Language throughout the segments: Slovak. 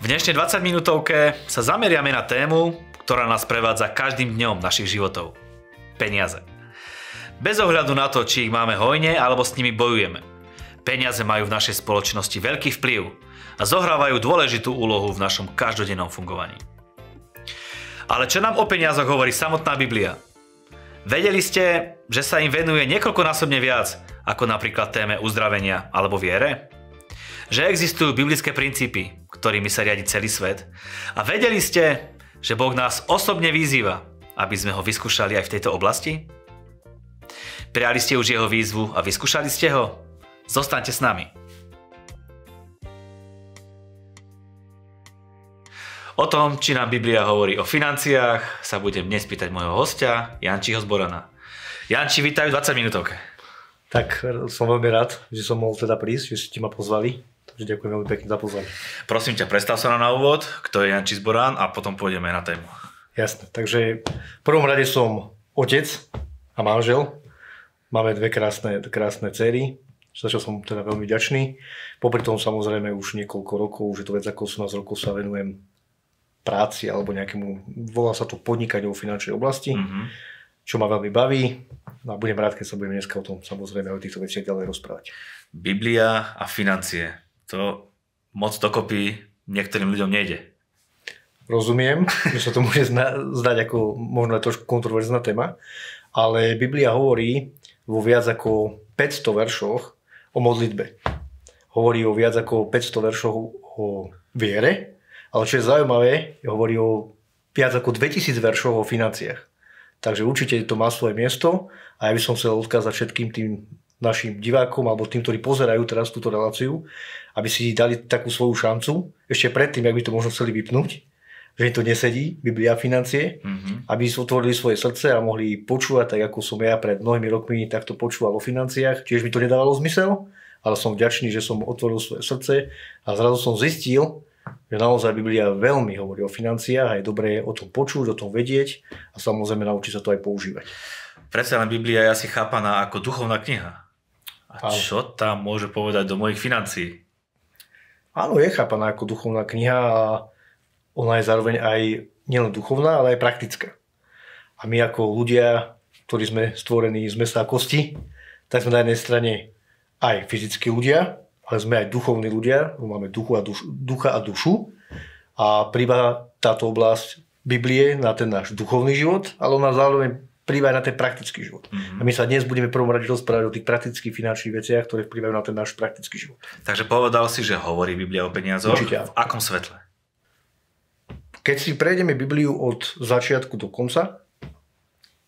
V dnešnej 20 minútovke sa zameriame na tému, ktorá nás prevádza každým dňom našich životov. Peniaze. Bez ohľadu na to, či ich máme hojne alebo s nimi bojujeme. Peniaze majú v našej spoločnosti veľký vplyv a zohrávajú dôležitú úlohu v našom každodennom fungovaní. Ale čo nám o peniazoch hovorí samotná Biblia? Vedeli ste, že sa im venuje niekoľkonásobne viac ako napríklad téme uzdravenia alebo viere? Že existujú biblické princípy, ktorými sa riadi celý svet? A vedeli ste, že Boh nás osobne vyzýva, aby sme ho vyskúšali aj v tejto oblasti? Prijali ste už jeho výzvu a vyskúšali ste ho? Zostaňte s nami. O tom, či nám Biblia hovorí o financiách, sa budem dnes pýtať môjho hostia, Jančiho Zborana. Janči, vítajú 20 minútovke. Tak som veľmi rád, že som mohol teda prísť, že ste ma pozvali. Takže ďakujem veľmi pekne za pozvanie. Prosím ťa, predstav sa nám na úvod, kto je Janči Zboran a potom pôjdeme na tému. Jasne, takže v prvom rade som otec a manžel. Máme dve krásne, krásne cery, za čo som teda veľmi vďačný. Popri tom samozrejme už niekoľko rokov, už je to vec ako 18 rokov sa venujem práci alebo nejakému, volá sa to podnikanie vo finančnej oblasti, mm-hmm. čo ma veľmi baví a budem rád, keď sa budeme dneska o tom samozrejme o týchto veciach ďalej rozprávať. Biblia a financie, to moc dokopy niektorým ľuďom nejde. Rozumiem, že sa to môže zdať ako možno aj trošku kontroverzná téma, ale Biblia hovorí vo viac ako 500 veršoch o modlitbe. Hovorí o viac ako 500 veršoch o viere, ale čo je zaujímavé, hovorí o viac ako 2000 veršov o financiách. Takže určite to má svoje miesto a ja by som chcel odkázať všetkým tým našim divákom alebo tým, ktorí pozerajú teraz túto reláciu, aby si dali takú svoju šancu, ešte predtým, ak by to možno chceli vypnúť, že im to nesedí, Biblia financie, mm-hmm. aby si otvorili svoje srdce a mohli počúvať, tak ako som ja pred mnohými rokmi takto počúval o financiách. Tiež mi to nedávalo zmysel, ale som vďačný, že som otvoril svoje srdce a zrazu som zistil, že naozaj Biblia veľmi hovorí o financiách a je dobré o tom počuť, o tom vedieť a samozrejme naučiť sa to aj používať. Predsa len Biblia je asi chápaná ako duchovná kniha. A čo tam môže povedať do mojich financií? Áno, je chápaná ako duchovná kniha a ona je zároveň aj nielen duchovná, ale aj praktická. A my ako ľudia, ktorí sme stvorení z mesa a kosti, tak sme na jednej strane aj fyzickí ľudia, ale sme aj duchovní ľudia, máme duchu a duš, ducha a dušu a príba táto oblasť Biblie na ten náš duchovný život, ale ona zároveň príba aj na ten praktický život. Mm-hmm. A my sa dnes budeme prvom rade rozprávať o tých praktických finančných veciach, ktoré vplyvajú na ten náš praktický život. Takže povedal si, že hovorí Biblia o peniazoch. Určite. V akom svetle? Keď si prejdeme Bibliu od začiatku do konca,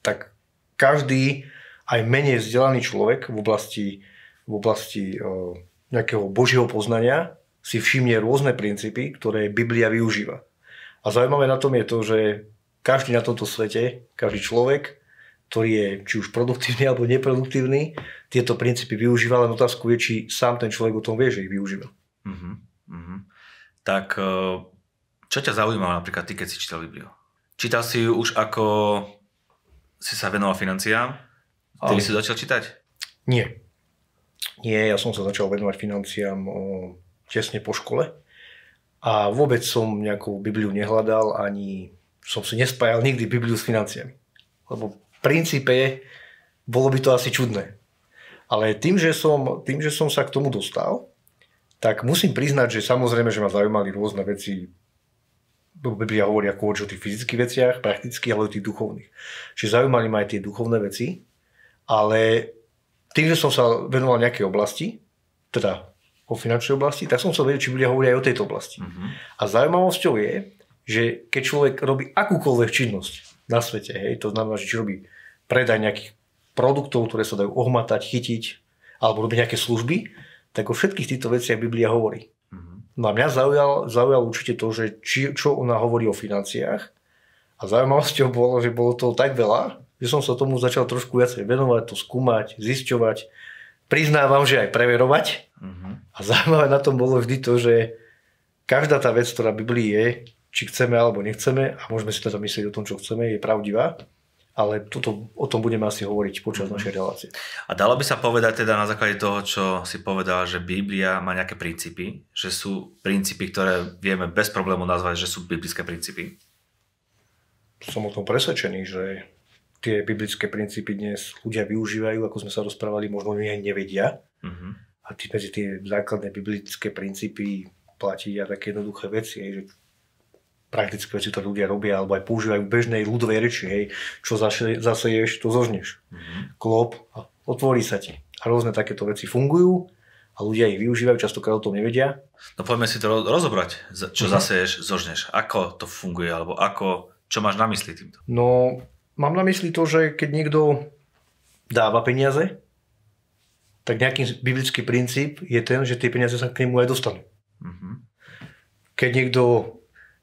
tak každý aj menej vzdelaný človek v oblasti, v oblasti nejakého božieho poznania si všimne rôzne princípy, ktoré Biblia využíva. A zaujímavé na tom je to, že každý na tomto svete, každý človek, ktorý je či už produktívny alebo neproduktívny, tieto princípy využíva, len otázku je, či sám ten človek o tom vie, že ich využíva. Uh-huh, uh-huh. Tak e, čo ťa zaujímalo napríklad ty, keď si čítal Bibliu? Čítal si ju už ako si sa venoval financiám? Kedy si začal čítať? Nie. Nie, ja som sa začal venovať financiám tesne po škole a vôbec som nejakú Bibliu nehľadal, ani som si nespájal nikdy Bibliu s financiami. Lebo v princípe bolo by to asi čudné. Ale tým, že som, tým, že som sa k tomu dostal, tak musím priznať, že samozrejme, že ma zaujímali rôzne veci, Biblia hovorí ako o tých fyzických veciach, praktických, ale o tých duchovných. Čiže zaujímali ma aj tie duchovné veci, ale tým, že som sa venoval nejakej oblasti, teda o finančnej oblasti, tak som sa vedel, či ľudia hovoria aj o tejto oblasti. Uh-huh. A zaujímavosťou je, že keď človek robí akúkoľvek činnosť na svete, hej, to znamená, že či robí predaj nejakých produktov, ktoré sa dajú ohmatať, chytiť, alebo robí nejaké služby, tak o všetkých týchto veciach Biblia hovorí. Uh-huh. No a mňa zaujal, zaujal určite to, že či, čo ona hovorí o financiách. A zaujímavosťou bolo, že bolo to tak veľa, že som sa tomu začal trošku viacej venovať, to skúmať, zisťovať. Priznávam, že aj preverovať. Uh-huh. A zaujímavé na tom bolo vždy to, že každá tá vec, ktorá v Biblii je, či chceme alebo nechceme, a môžeme si teda myslieť o tom, čo chceme, je pravdivá. ale toto, o tom budeme asi hovoriť počas mm. našej relácie. A dalo by sa povedať teda na základe toho, čo si povedal, že Biblia má nejaké princípy, že sú princípy, ktoré vieme bez problému nazvať, že sú biblické princípy? Som o tom presvedčený, že tie biblické princípy dnes ľudia využívajú, ako sme sa rozprávali, možno ich nevedia. Mm-hmm. A tí, medzi tie základné biblické princípy platí aj také jednoduché veci, že praktické veci, ktoré ľudia robia, alebo aj používajú v bežnej ľudovej reči, hej, čo zase, ješ, to zožneš. Mm-hmm. Klop a otvorí sa ti. A rôzne takéto veci fungujú a ľudia ich využívajú, častokrát o tom nevedia. No poďme si to rozobrať, čo mm-hmm. zaseješ, zožneš. Ako to funguje, alebo ako, čo máš na mysli týmto? No, mám na mysli to, že keď niekto dáva peniaze, tak nejaký biblický princíp je ten, že tie peniaze sa k nemu aj dostanú. Mm-hmm. Keď niekto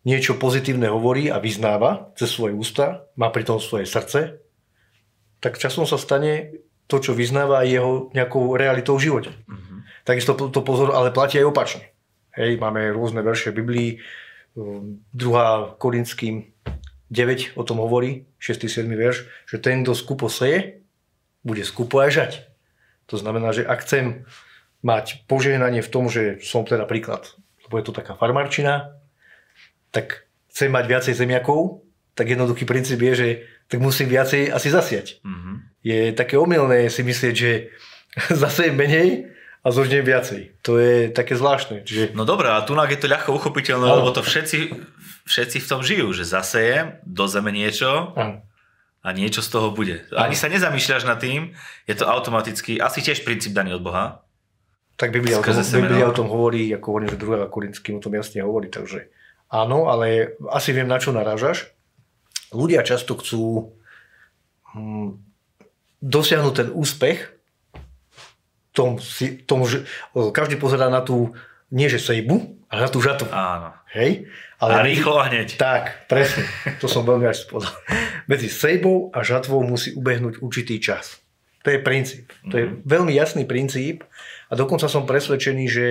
niečo pozitívne hovorí a vyznáva cez svoje ústa, má pritom svoje srdce, tak časom sa stane to, čo vyznáva jeho nejakou realitou v živote. Mm-hmm. Takisto to, pozor, ale platí aj opačne. Hej, máme rôzne verše Biblii, um, druhá Korinským 9 o tom hovorí, 6. 7. verš, že ten, kto skupo seje, bude skupo aj žať. To znamená, že ak chcem mať požehnanie v tom, že som teda príklad, lebo je to taká farmarčina, tak chcem mať viacej zemiakov, tak jednoduchý princíp je, že tak musím viacej asi zasiať. Mm-hmm. Je také omylné si myslieť, že zasejem menej a zožnem viacej. To je také zvláštne. Čiže... No dobré, a tu je to ľahko uchopiteľné, ano. lebo to všetci, všetci v tom žijú, že zasejem do zeme niečo ano. a niečo z toho bude. Ani sa nezamýšľaš nad tým, je to automaticky, asi tiež princíp daný od Boha. Tak Biblia, o tom, Biblia o tom hovorí, ako hovorím, že 2. Korinským o tom jasne hovorí, takže Áno, ale asi viem, na čo narážaš. Ľudia často chcú hm, dosiahnuť ten úspech tom, tom, že každý pozerá na tú, nie že sejbu, ale na tú žatvu. Áno. Hej? Ale a rýchlo a hneď. Tak, presne. To som veľmi až povedal. Medzi sejbou a žatvou musí ubehnúť určitý čas. To je princíp. To je mhm. veľmi jasný princíp a dokonca som presvedčený, že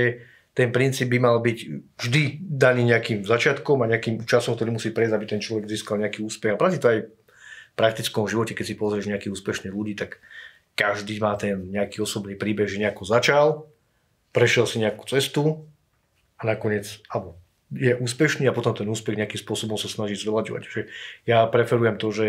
ten princíp by mal byť vždy daný nejakým začiatkom a nejakým časom, ktorý musí prejsť, aby ten človek získal nejaký úspech. A platí to aj v praktickom živote, keď si pozrieš nejakých úspešných ľudí, tak každý má ten nejaký osobný príbeh, že nejako začal, prešiel si nejakú cestu a nakoniec alebo je úspešný a potom ten úspech nejakým spôsobom sa snaží zveľaďovať. Že ja preferujem to, že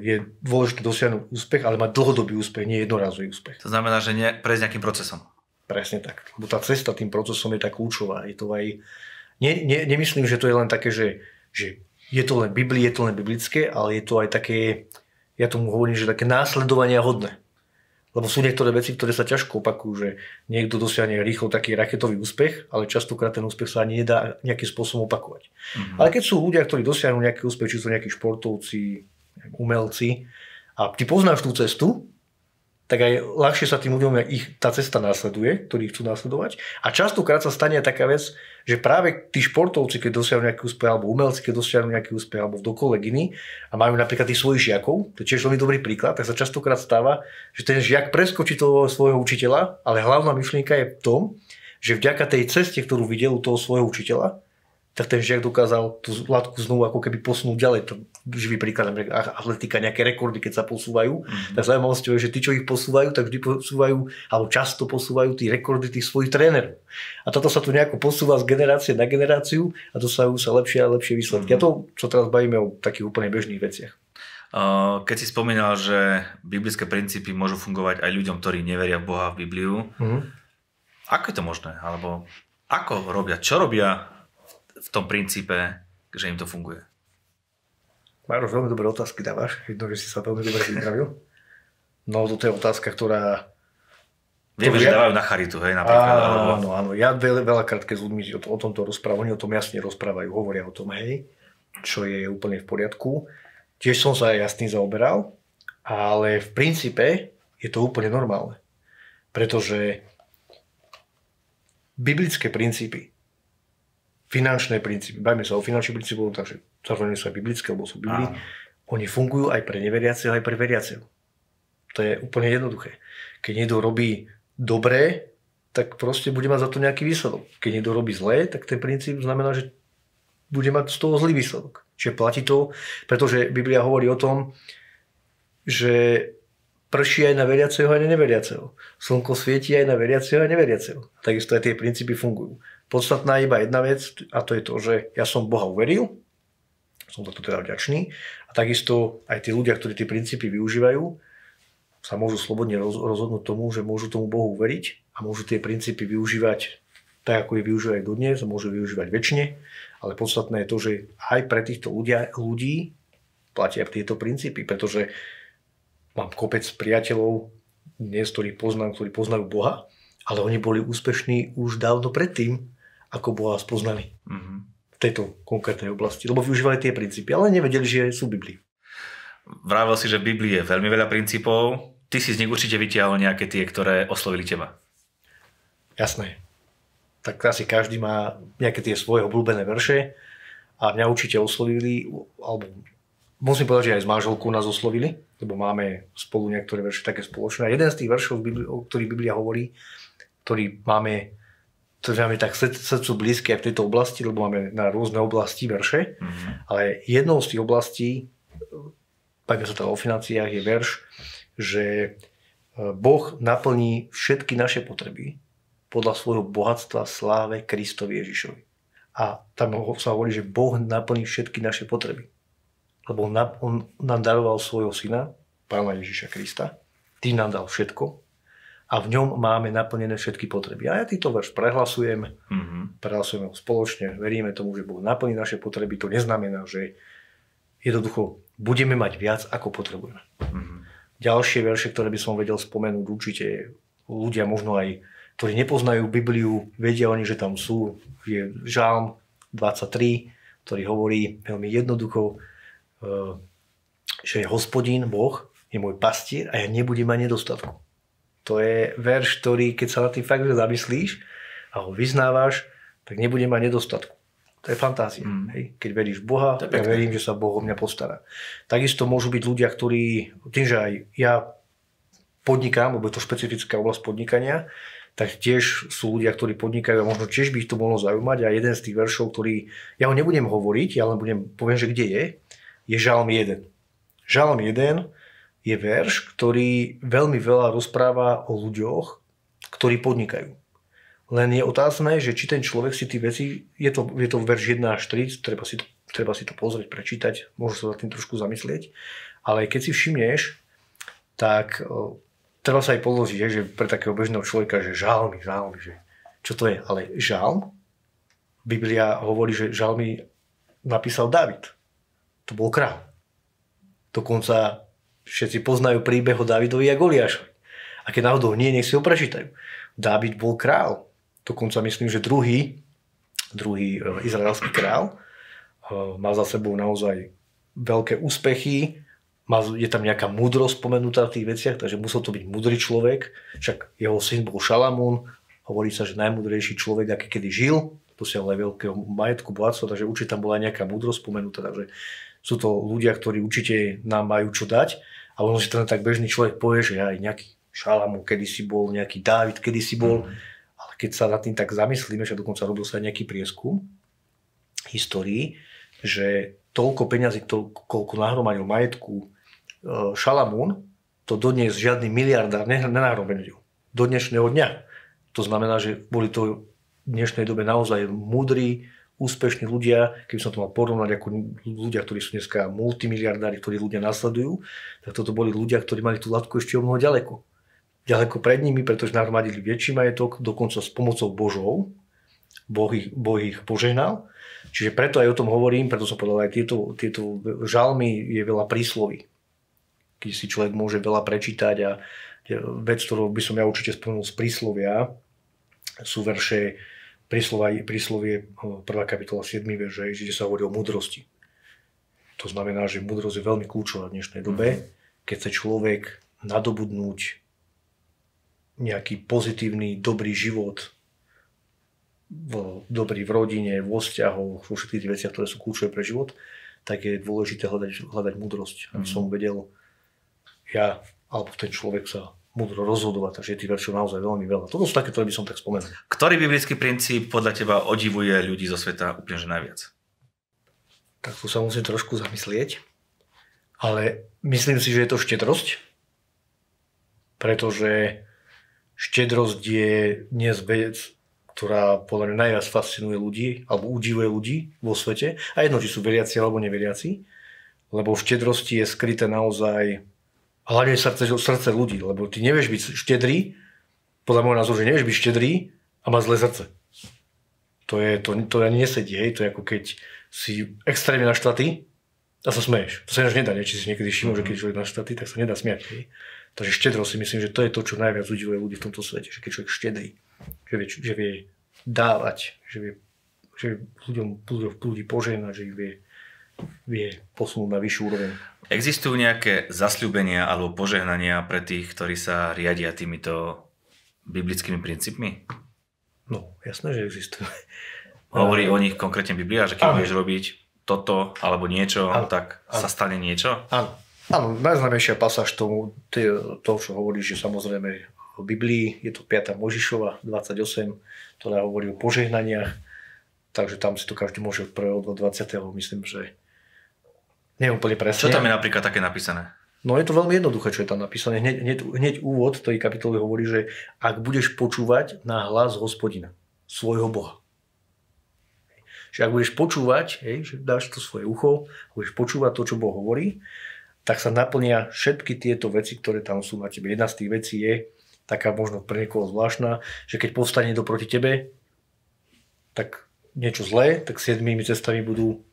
je dôležité dosiahnuť úspech, ale mať dlhodobý úspech, nie jednorazový úspech. To znamená, že ne, prejsť nejakým procesom. Presne tak. Lebo tá cesta tým procesom je tak kľúčová. Je to aj... Ne, ne, nemyslím, že to je len také, že, že je to len Biblie, je to len biblické, ale je to aj také, ja tomu hovorím, že také následovania hodné. Lebo sú niektoré veci, ktoré sa ťažko opakujú, že niekto dosiahne rýchlo taký raketový úspech, ale častokrát ten úspech sa ani nedá nejakým spôsobom opakovať. Mm-hmm. Ale keď sú ľudia, ktorí dosiahnu nejaký úspech, či sú nejakí športovci, umelci, a ty poznáš tú cestu, tak aj ľahšie sa tým ľuďom ich tá cesta následuje, ktorí chcú následovať. A častokrát sa stane taká vec, že práve tí športovci, keď dosiahnu nejaký úspech, alebo umelci, keď dosiahnu nejaký úspech, alebo dokoľvek iný, a majú napríklad tých svojich žiakov, to je tiež veľmi dobrý príklad, tak sa častokrát stáva, že ten žiak preskočí toho svojho učiteľa, ale hlavná myšlienka je v tom, že vďaka tej ceste, ktorú videl u toho svojho učiteľa, tak ten žiak dokázal tú látku znovu ako keby posunúť ďalej. To živý príklad, atletika, nejaké rekordy, keď sa posúvajú. Mm-hmm. Tak zaujímavosťou je, že tí, čo ich posúvajú, tak vždy posúvajú, alebo často posúvajú tí rekordy tých svojich trénerov. A toto sa tu nejako posúva z generácie na generáciu a dosahujú sa lepšie a lepšie výsledky. Mm-hmm. A to, čo teraz bavíme o takých úplne bežných veciach. Keď si spomínal, že biblické princípy môžu fungovať aj ľuďom, ktorí neveria v Boha, v Bibliu, mm-hmm. ako je to možné? Alebo ako robia? Čo robia v tom princípe, že im to funguje? Mároš, veľmi dobré otázky dávaš. Vidno, že si sa veľmi dobre pripravil. No, toto je otázka, ktorá... Vieme, že dávajú na charitu, hej, napríklad. Áno, alebo... áno, áno. Ja veľ, veľakrát, keď s ľuďmi o, o tomto rozprávajú, oni o tom jasne rozprávajú, hovoria o tom, hej, čo je úplne v poriadku. Tiež som sa aj jasný zaoberal, ale v princípe je to úplne normálne. Pretože biblické princípy finančné princípy, bajme sa o finančných princípoch, takže samozrejme sú aj biblické, lebo sú Biblii, oni fungujú aj pre neveriaceho, aj pre veriaceho. To je úplne jednoduché. Keď niekto robí dobré, tak proste bude mať za to nejaký výsledok. Keď niekto robí zlé, tak ten princíp znamená, že bude mať z toho zlý výsledok. Čiže platí to, pretože Biblia hovorí o tom, že prší aj na veriaceho a neveriaceho. Slnko svieti aj na veriaceho a neveriaceho. Takisto aj tie princípy fungujú. Podstatná je iba jedna vec a to je to, že ja som Boha uveril, som za to teda vďačný a takisto aj tí ľudia, ktorí tie princípy využívajú, sa môžu slobodne rozhodnúť tomu, že môžu tomu Bohu uveriť a môžu tie princípy využívať tak, ako ich využívajú dodnes, môžu využívať väčšine, ale podstatné je to, že aj pre týchto ľudia, ľudí platia tieto princípy, pretože mám kopec priateľov, dnes, ktorí poznám, ktorí poznajú Boha, ale oni boli úspešní už dávno predtým, ako Boha spoznali mm-hmm. v tejto konkrétnej oblasti, lebo využívali tie princípy, ale nevedeli, že sú Biblii. Vravel si, že v Biblii je veľmi veľa princípov, ty si z nich určite vytiahol nejaké tie, ktoré oslovili teba. Jasné. Tak asi každý má nejaké tie svoje obľúbené verše a mňa určite oslovili, alebo musím povedať, že aj s manželkou nás oslovili, lebo máme spolu niektoré verše také spoločné. A jeden z tých veršov, o ktorých Biblia hovorí, ktorý máme, ktorý máme tak srdcu blízke aj v tejto oblasti, lebo máme na rôzne oblasti verše, mm-hmm. ale jednou z tých oblastí, bavíme sa teda o financiách, je verš, že e, Boh naplní všetky naše potreby podľa svojho bohatstva, sláve Kristovi Ježišovi. A tam sa hovorí, že Boh naplní všetky naše potreby. Lebo on, nám daroval svojho syna, pána Ježiša Krista, tým nám dal všetko a v ňom máme naplnené všetky potreby. A ja týto verš prehlasujem, mm-hmm. prehlasujeme ho spoločne, veríme tomu, že Boh naplní naše potreby. To neznamená, že jednoducho budeme mať viac, ako potrebujeme. Mm-hmm. Ďalšie verše, ktoré by som vedel spomenúť, určite ľudia možno aj, ktorí nepoznajú Bibliu, vedia oni, že tam sú. Je Žálm 23, ktorý hovorí veľmi jednoducho, e, že je hospodín, Boh, je môj pastier a ja nebudem mať nedostatku. To je verš, ktorý, keď sa na tým fakt zamyslíš a ho vyznávaš, tak nebudem mať nedostatku. To je fantázia. Mm. Hej? Keď veríš Boha, ja verím, že sa Boh o mňa postará. Takisto môžu byť ľudia, ktorí, tým, že aj ja podnikám, lebo je to špecifická oblasť podnikania, tak tiež sú ľudia, ktorí podnikajú a možno tiež by ich to mohlo zaujímať a jeden z tých veršov, ktorý, ja ho nebudem hovoriť, ja len budem, poviem, že kde je, je Žalm 1. Žalm 1 je verš, ktorý veľmi veľa rozpráva o ľuďoch, ktorí podnikajú. Len je otázne, že či ten človek si tie veci, je to, je to verš 1 až 3, treba si, to, treba si to pozrieť, prečítať, môžu sa za tým trošku zamyslieť, ale keď si všimneš, tak o, treba sa aj položiť, že pre takého bežného človeka, že žalmy, žalmy, že čo to je, ale žalm, Biblia hovorí, že žalmy napísal David. To bol král. Dokonca všetci poznajú príbeh o Davidovi a Goliášovi. A keď náhodou nie, nech si ho prečítajú. David bol král. Dokonca myslím, že druhý, druhý e, izraelský král, e, má za sebou naozaj veľké úspechy, je tam nejaká múdrosť spomenutá v tých veciach, takže musel to byť múdry človek, však jeho syn bol Šalamún, hovorí sa, že najmúdrejší človek, aký kedy žil, dosiahol aj veľkého majetku, bohatstva, takže určite tam bola nejaká múdrosť spomenutá, takže sú to ľudia, ktorí určite nám majú čo dať a možno si ten tak bežný človek povie, že aj nejaký Šalamún kedysi bol, nejaký Dávid kedysi bol, mm keď sa nad tým tak zamyslíme, že dokonca robil sa nejaký prieskum histórii, že toľko peňazí, koľko nahromadil majetku e, Šalamún, to dodnes žiadny miliardár nenahromadil. Do dnešného dňa. To znamená, že boli to v dnešnej dobe naozaj múdri, úspešní ľudia, keby som to mal porovnať ako ľudia, ktorí sú dneska multimiliardári, ktorí ľudia nasledujú, tak toto boli ľudia, ktorí mali tú latku ešte o mnoho ďaleko ďaleko pred nimi, pretože nahromadili väčší majetok, dokonca s pomocou Božou. Boh ich, boh ich požehnal. Čiže preto aj o tom hovorím, preto som povedal aj tieto, tieto žalmy je veľa prísloví. Keď si človek môže veľa prečítať a vec, ktorú by som ja určite spomenul z príslovia, sú verše príslovie 1. kapitola 7. verže, kde sa hovorí o múdrosti. To znamená, že múdrosť je veľmi kľúčová v dnešnej dobe, mhm. keď sa človek nadobudnúť nejaký pozitívny, dobrý život, dobrý v rodine, vo vzťahoch, vo všetkých tých veciach, ktoré sú kľúčové pre život, tak je dôležité hľadať, hľadať múdrosť, aby mm. som vedel ja, alebo ten človek sa múdro rozhodovať, takže je tých veršov naozaj veľmi veľa. Toto sú také, ktoré by som tak spomenul. Ktorý biblický princíp podľa teba odivuje ľudí zo sveta úplne že najviac? Tak tu sa musím trošku zamyslieť. Ale Myslím si, že je to štedrosť, pretože štedrosť je dnes vec, ktorá podľa mňa najviac fascinuje ľudí alebo udivuje ľudí vo svete. A jedno, či sú veriaci alebo neveriaci. Lebo v štedrosti je skryté naozaj hlavne srdce, srdce ľudí. Lebo ty nevieš byť štedrý, podľa môjho názoru, že nevieš byť štedrý a má zlé srdce. To, je, to, to ani nesedí, hej. To je ako keď si extrémne naštvatý a sa smeješ. To sa ináč nedá, nie? či si niekedy všimol, mm. že keď človek naštvatý, tak sa nedá smiať. Hej. Takže štedro si myslím, že to je to, čo najviac udivuje ľudí v tomto svete. Že keď človek štedrý, že vie, že vie dávať, že vie, že ľuďom, ľuďom ľudí požehnať, že ich vie, vie posunúť na vyššiu úroveň. Existujú nejaké zasľúbenia alebo požehnania pre tých, ktorí sa riadia týmito biblickými princípmi? No, jasné, že existujú. Hovorí o nich konkrétne Biblia, že keď budeš robiť toto alebo niečo, ano. tak ano. sa stane niečo? Áno. Áno, najznámejšia pasáž tomu, to, čo hovorí, že samozrejme v Biblii je to 5. Možišova 28, ktorá hovorí o požehnaniach, takže tam si to každý môže od 1. do 20. myslím, že nie úplne presne. Čo tam je napríklad také napísané? No je to veľmi jednoduché, čo je tam napísané. Hneď, hneď, hneď úvod tej kapitoly hovorí, že ak budeš počúvať na hlas hospodina, svojho Boha. Že ak budeš počúvať, hej, že dáš to svoje ucho, budeš počúvať to, čo Boh hovorí, tak sa naplnia všetky tieto veci, ktoré tam sú na tebe. Jedna z tých vecí je, taká možno pre niekoho zvláštna, že keď povstane to proti tebe, tak niečo zlé, tak siedmými cestami budú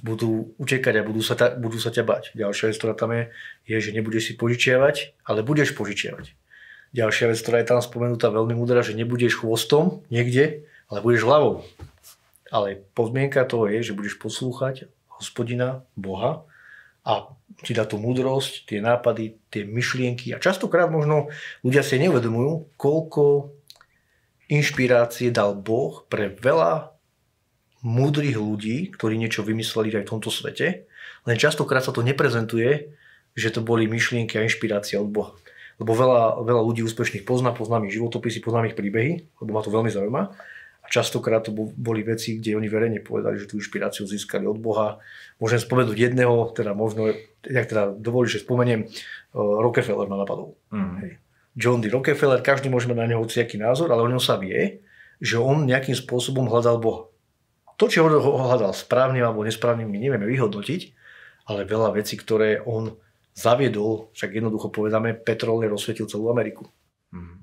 budú utekať a budú sa, ta, budú sa ťa bať. Ďalšia vec, ktorá tam je, je, že nebudeš si požičiavať, ale budeš požičiavať. Ďalšia vec, ktorá je tam spomenutá veľmi múdra, že nebudeš chvostom niekde, ale budeš hlavou. Ale podmienka toho je, že budeš poslúchať hospodina, Boha a ti dá tú múdrosť, tie nápady, tie myšlienky. A častokrát možno ľudia si neuvedomujú, koľko inšpirácie dal Boh pre veľa múdrych ľudí, ktorí niečo vymysleli aj v tomto svete, len častokrát sa to neprezentuje, že to boli myšlienky a inšpirácia od Boha. Lebo veľa, veľa ľudí úspešných pozná, poznám ich životopisy, poznám ich príbehy, lebo ma to veľmi zaujíma. A častokrát to boli veci, kde oni verejne povedali, že tú inšpiráciu získali od Boha. Môžem spomenúť jedného, teda možno, jak teda dovolíš, že spomeniem, uh, Rockefeller ma napadol. Mm. Hej. John D. Rockefeller, každý môže mať na neho hociaký názor, ale o ňom sa vie, že on nejakým spôsobom hľadal Boha. To, či ho hľadal správnym alebo nesprávnym, my nevieme vyhodnotiť, ale veľa vecí, ktoré on zaviedol, však jednoducho povedame, petrol rozsvietil celú Ameriku. Mm.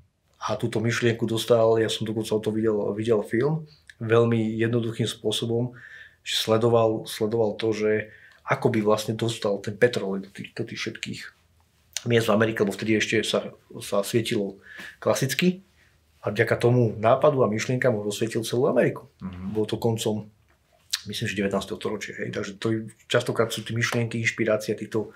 A túto myšlienku dostal, ja som dokonca o to videl, videl film, veľmi jednoduchým spôsobom, že sledoval, sledoval to, že ako by vlastne dostal ten petrol do tých, do tých všetkých miest v Amerike, lebo vtedy ešte sa, sa svietilo klasicky a vďaka tomu nápadu a myšlienkam ho rozsvietil celú Ameriku. Mm-hmm. Bolo to koncom, myslím, že 19. storočia. Hej. Takže to častokrát sú tie myšlienky, inšpirácia týchto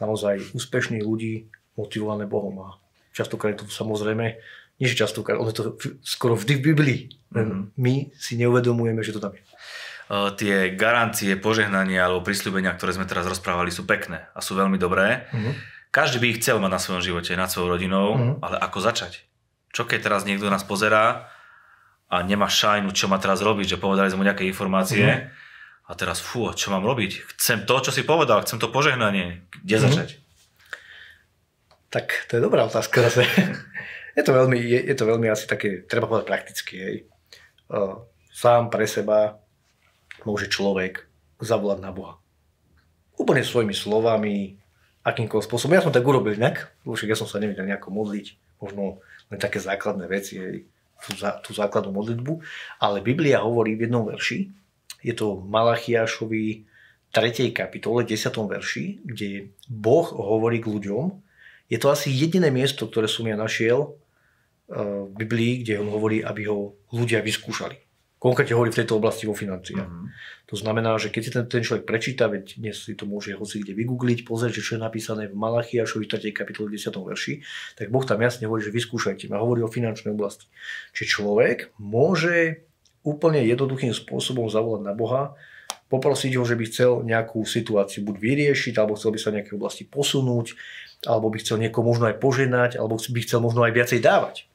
naozaj úspešných ľudí motivované Bohom. A častokrát je to samozrejme, nie že častokrát, ono je to skoro vždy v Biblii. Mm-hmm. My si neuvedomujeme, že to tam je. Tie garancie, požehnania alebo prísľubenia, ktoré sme teraz rozprávali, sú pekné a sú veľmi dobré. Mm-hmm. Každý by ich chcel mať na svojom živote, nad svojou rodinou, mm-hmm. ale ako začať? Čo keď teraz niekto nás pozerá a nemá šajnu, čo má teraz robiť, že povedali sme mu nejaké informácie mm. a teraz fú, čo mám robiť? Chcem to, čo si povedal, chcem to požehnanie. Kde mm. začať? Tak to je dobrá otázka zase. je, to veľmi, je, je to veľmi asi také, treba povedať prakticky. Hej. Sám pre seba môže človek zavolať na Boha. Úplne svojimi slovami, akýmkoľvek spôsobom. Ja som tak urobil inak, však ja som sa nevedel nejako modliť, možno len také základné veci, tú, tú základnú modlitbu. Ale Biblia hovorí v jednom verši, je to Malachiašovi 3. kapitole, 10. verši, kde Boh hovorí k ľuďom. Je to asi jediné miesto, ktoré som ja našiel eh, v Biblii, kde on hovorí, aby ho ľudia vyskúšali. Konkrétne hovorí v tejto oblasti vo financiách. Mm-hmm. To znamená, že keď si ten, ten človek prečíta, veď dnes si to môže hoci kde vygoogliť, pozrieť, že čo je napísané v Malachiašovi 3. kapitole 10. verši, tak Boh tam jasne hovorí, že vyskúšajte ma. Hovorí o finančnej oblasti. Čiže človek môže úplne jednoduchým spôsobom zavolať na Boha, poprosiť ho, že by chcel nejakú situáciu buď vyriešiť, alebo chcel by sa nejaké oblasti posunúť, alebo by chcel niekoho možno aj poženať, alebo by chcel možno aj viacej dávať.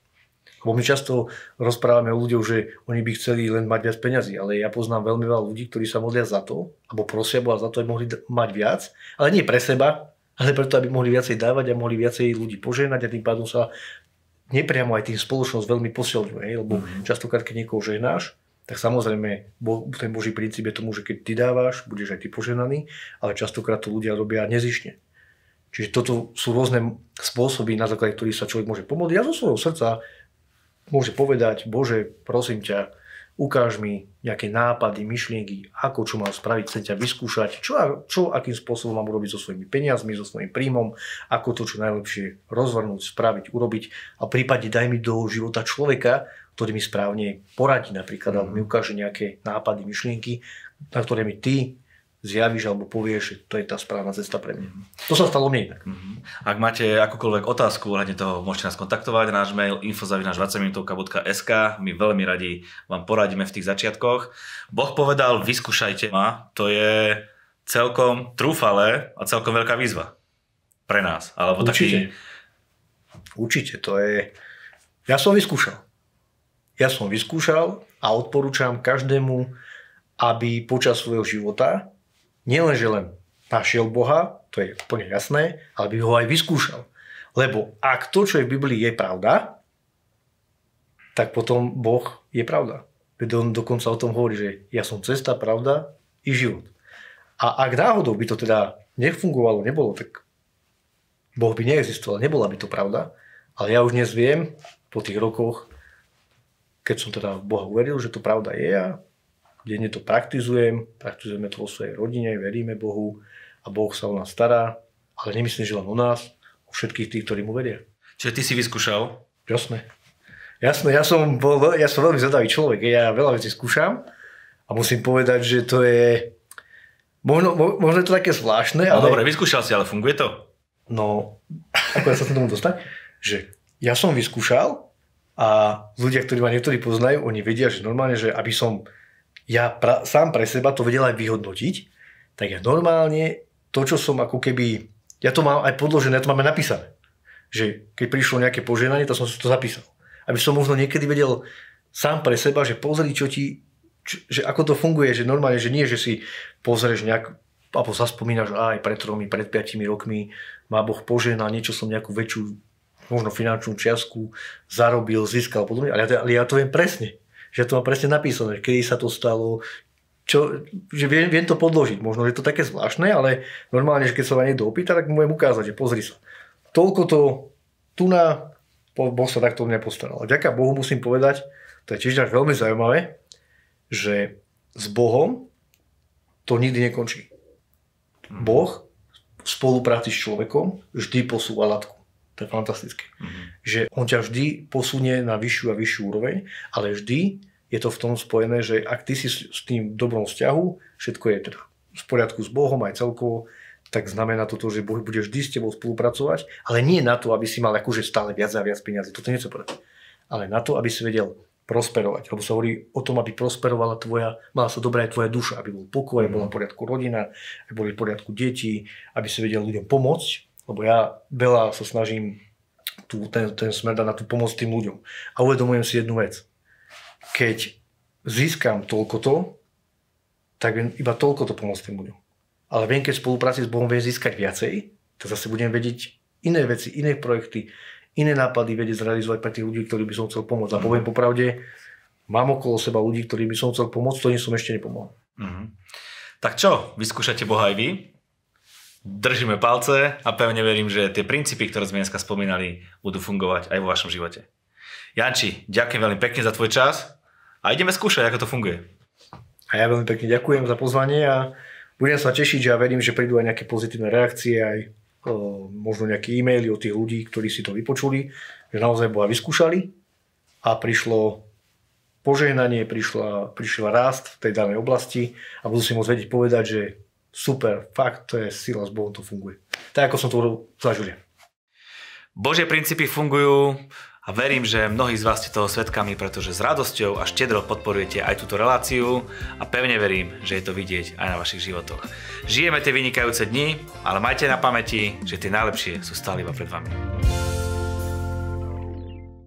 Lebo my často rozprávame o ľuďoch, že oni by chceli len mať viac peňazí, ale ja poznám veľmi veľa ľudí, ktorí sa modlia za to, alebo prosia Boha za to, aby mohli mať viac, ale nie pre seba, ale preto, aby mohli viacej dávať a mohli viacej ľudí požehnať a tým pádom sa nepriamo aj tým spoločnosť veľmi posilňuje, lebo mm-hmm. častokrát, keď niekoho žehnáš, tak samozrejme ten Boží princíp je tomu, že keď ty dávaš, budeš aj ty poženaný, ale častokrát to ľudia robia nezišne. Čiže toto sú rôzne spôsoby, na základe ktorých sa človek môže pomôcť. Ja zo svojho srdca môže povedať, Bože, prosím ťa, ukáž mi nejaké nápady, myšlienky, ako čo mám spraviť, chcem ťa vyskúšať, čo, čo akým spôsobom mám urobiť so svojimi peniazmi, so svojím príjmom, ako to čo najlepšie rozvrhnúť, spraviť, urobiť a prípadne daj mi do života človeka, ktorý mi správne poradí napríklad, alebo mi ukáže nejaké nápady, myšlienky, na ktoré mi ty zjavíš alebo povieš, že to je tá správna cesta pre mňa. To sa stalo mne inak. Mm-hmm. Ak máte akúkoľvek otázku ohľadne toho, môžete nás kontaktovať. Náš mail info.20minutovka.sk My veľmi radi vám poradíme v tých začiatkoch. Boh povedal, vyskúšajte ma. To je celkom trúfale a celkom veľká výzva pre nás. Alebo Určite. Taký... Určite, to je... Ja som vyskúšal. Ja som vyskúšal a odporúčam každému, aby počas svojho života nielenže len našiel Boha, to je úplne jasné, ale by ho aj vyskúšal. Lebo ak to, čo je v Biblii, je pravda, tak potom Boh je pravda. Veď on dokonca o tom hovorí, že ja som cesta, pravda i život. A ak náhodou by to teda nefungovalo, nebolo, tak Boh by neexistoval, nebola by to pravda. Ale ja už dnes viem, po tých rokoch, keď som teda Boha uveril, že to pravda je a denne to praktizujem, praktizujeme to vo svojej rodine, veríme Bohu a Boh sa o nás stará, ale nemyslím, že len o nás, o všetkých tých, ktorí mu veria. Čiže ty si vyskúšal? Jasné. Jasné, ja som, bol, ja som veľmi zadavý človek, ja veľa vecí skúšam a musím povedať, že to je, možno, možno je to také zvláštne, no ale... Dobre, vyskúšal si, ale funguje to? No, ako ja sa tomu dostať, že ja som vyskúšal a ľudia, ktorí ma niektorí poznajú, oni vedia, že normálne, že aby som ja pra, sám pre seba to vedel aj vyhodnotiť, tak ja normálne to, čo som ako keby, ja to mám aj podložené, ja to máme napísané. Že keď prišlo nejaké poženanie, to som si to zapísal. Aby som možno niekedy vedel sám pre seba, že pozri, čo ti, čo, že ako to funguje, že normálne, že nie, že si pozrieš nejak, alebo sa spomínaš, aj pred tromi, pred piatimi rokmi má Boh poženal, niečo som nejakú väčšiu možno finančnú čiastku zarobil, získal podobne, ale ja, ale ja to viem presne že to má presne napísané, kedy sa to stalo, čo, že viem, viem to podložiť. Možno je to také zvláštne, ale normálne, že keď sa ma niekto opýta, tak môžem ukázať, že pozri sa. Toľko to tu na Boh sa takto mňa postaral. A ďaká Bohu musím povedať, to je tiež veľmi zaujímavé, že s Bohom to nikdy nekončí. Mhm. Boh v spolupráci s človekom vždy posúva latku. To je fantastické. Mm-hmm. Že on ťa vždy posunie na vyššiu a vyššiu úroveň, ale vždy je to v tom spojené, že ak ty si s tým dobrom vzťahu, všetko je teda v poriadku s Bohom aj celkovo, tak znamená to, že Boh bude vždy s tebou spolupracovať, ale nie na to, aby si mal akože stále viac a viac peniazy. Toto nechce povedať. Ale na to, aby si vedel prosperovať. Lebo sa hovorí o tom, aby prosperovala tvoja, mala sa dobrá aj tvoja duša, aby bol pokoj, mm. bola v poriadku rodina, aby boli v poriadku deti, aby si vedel ľuďom pomôcť lebo ja veľa sa snažím tú, ten, ten smer dať na tú pomoc tým ľuďom. A uvedomujem si jednu vec. Keď získam toľko to, tak viem iba toľko to pomôcť tým ľuďom. Ale viem, keď v spolupráci s Bohom viem získať viacej, tak zase budem vedieť iné veci, iné projekty, iné nápady vedieť zrealizovať pre tých ľudí, ktorí by som chcel pomôcť. A mhm. poviem popravde, mám okolo seba ľudí, ktorí by som chcel pomôcť, ktorým som ešte nepomohol. Mm-hmm. Tak čo, vyskúšate Boha aj vy? Držíme palce a pevne verím, že tie princípy, ktoré sme dneska spomínali, budú fungovať aj vo vašom živote. Janči, ďakujem veľmi pekne za tvoj čas a ideme skúšať, ako to funguje. A ja veľmi pekne ďakujem za pozvanie a budem sa tešiť, že ja verím, že prídu aj nejaké pozitívne reakcie, aj o, možno nejaké e-maily od tých ľudí, ktorí si to vypočuli, že naozaj Boha vyskúšali a prišlo požehnanie, prišla, prišiel rast v tej danej oblasti a budú si môcť vedieť povedať, že super, fakt, to je sila, s Bohom to funguje. Tak ako som to zažil. Božie princípy fungujú a verím, že mnohí z vás ste toho svetkami, pretože s radosťou a štedro podporujete aj túto reláciu a pevne verím, že je to vidieť aj na vašich životoch. Žijeme tie vynikajúce dni, ale majte na pamäti, že tie najlepšie sú stále iba pred vami.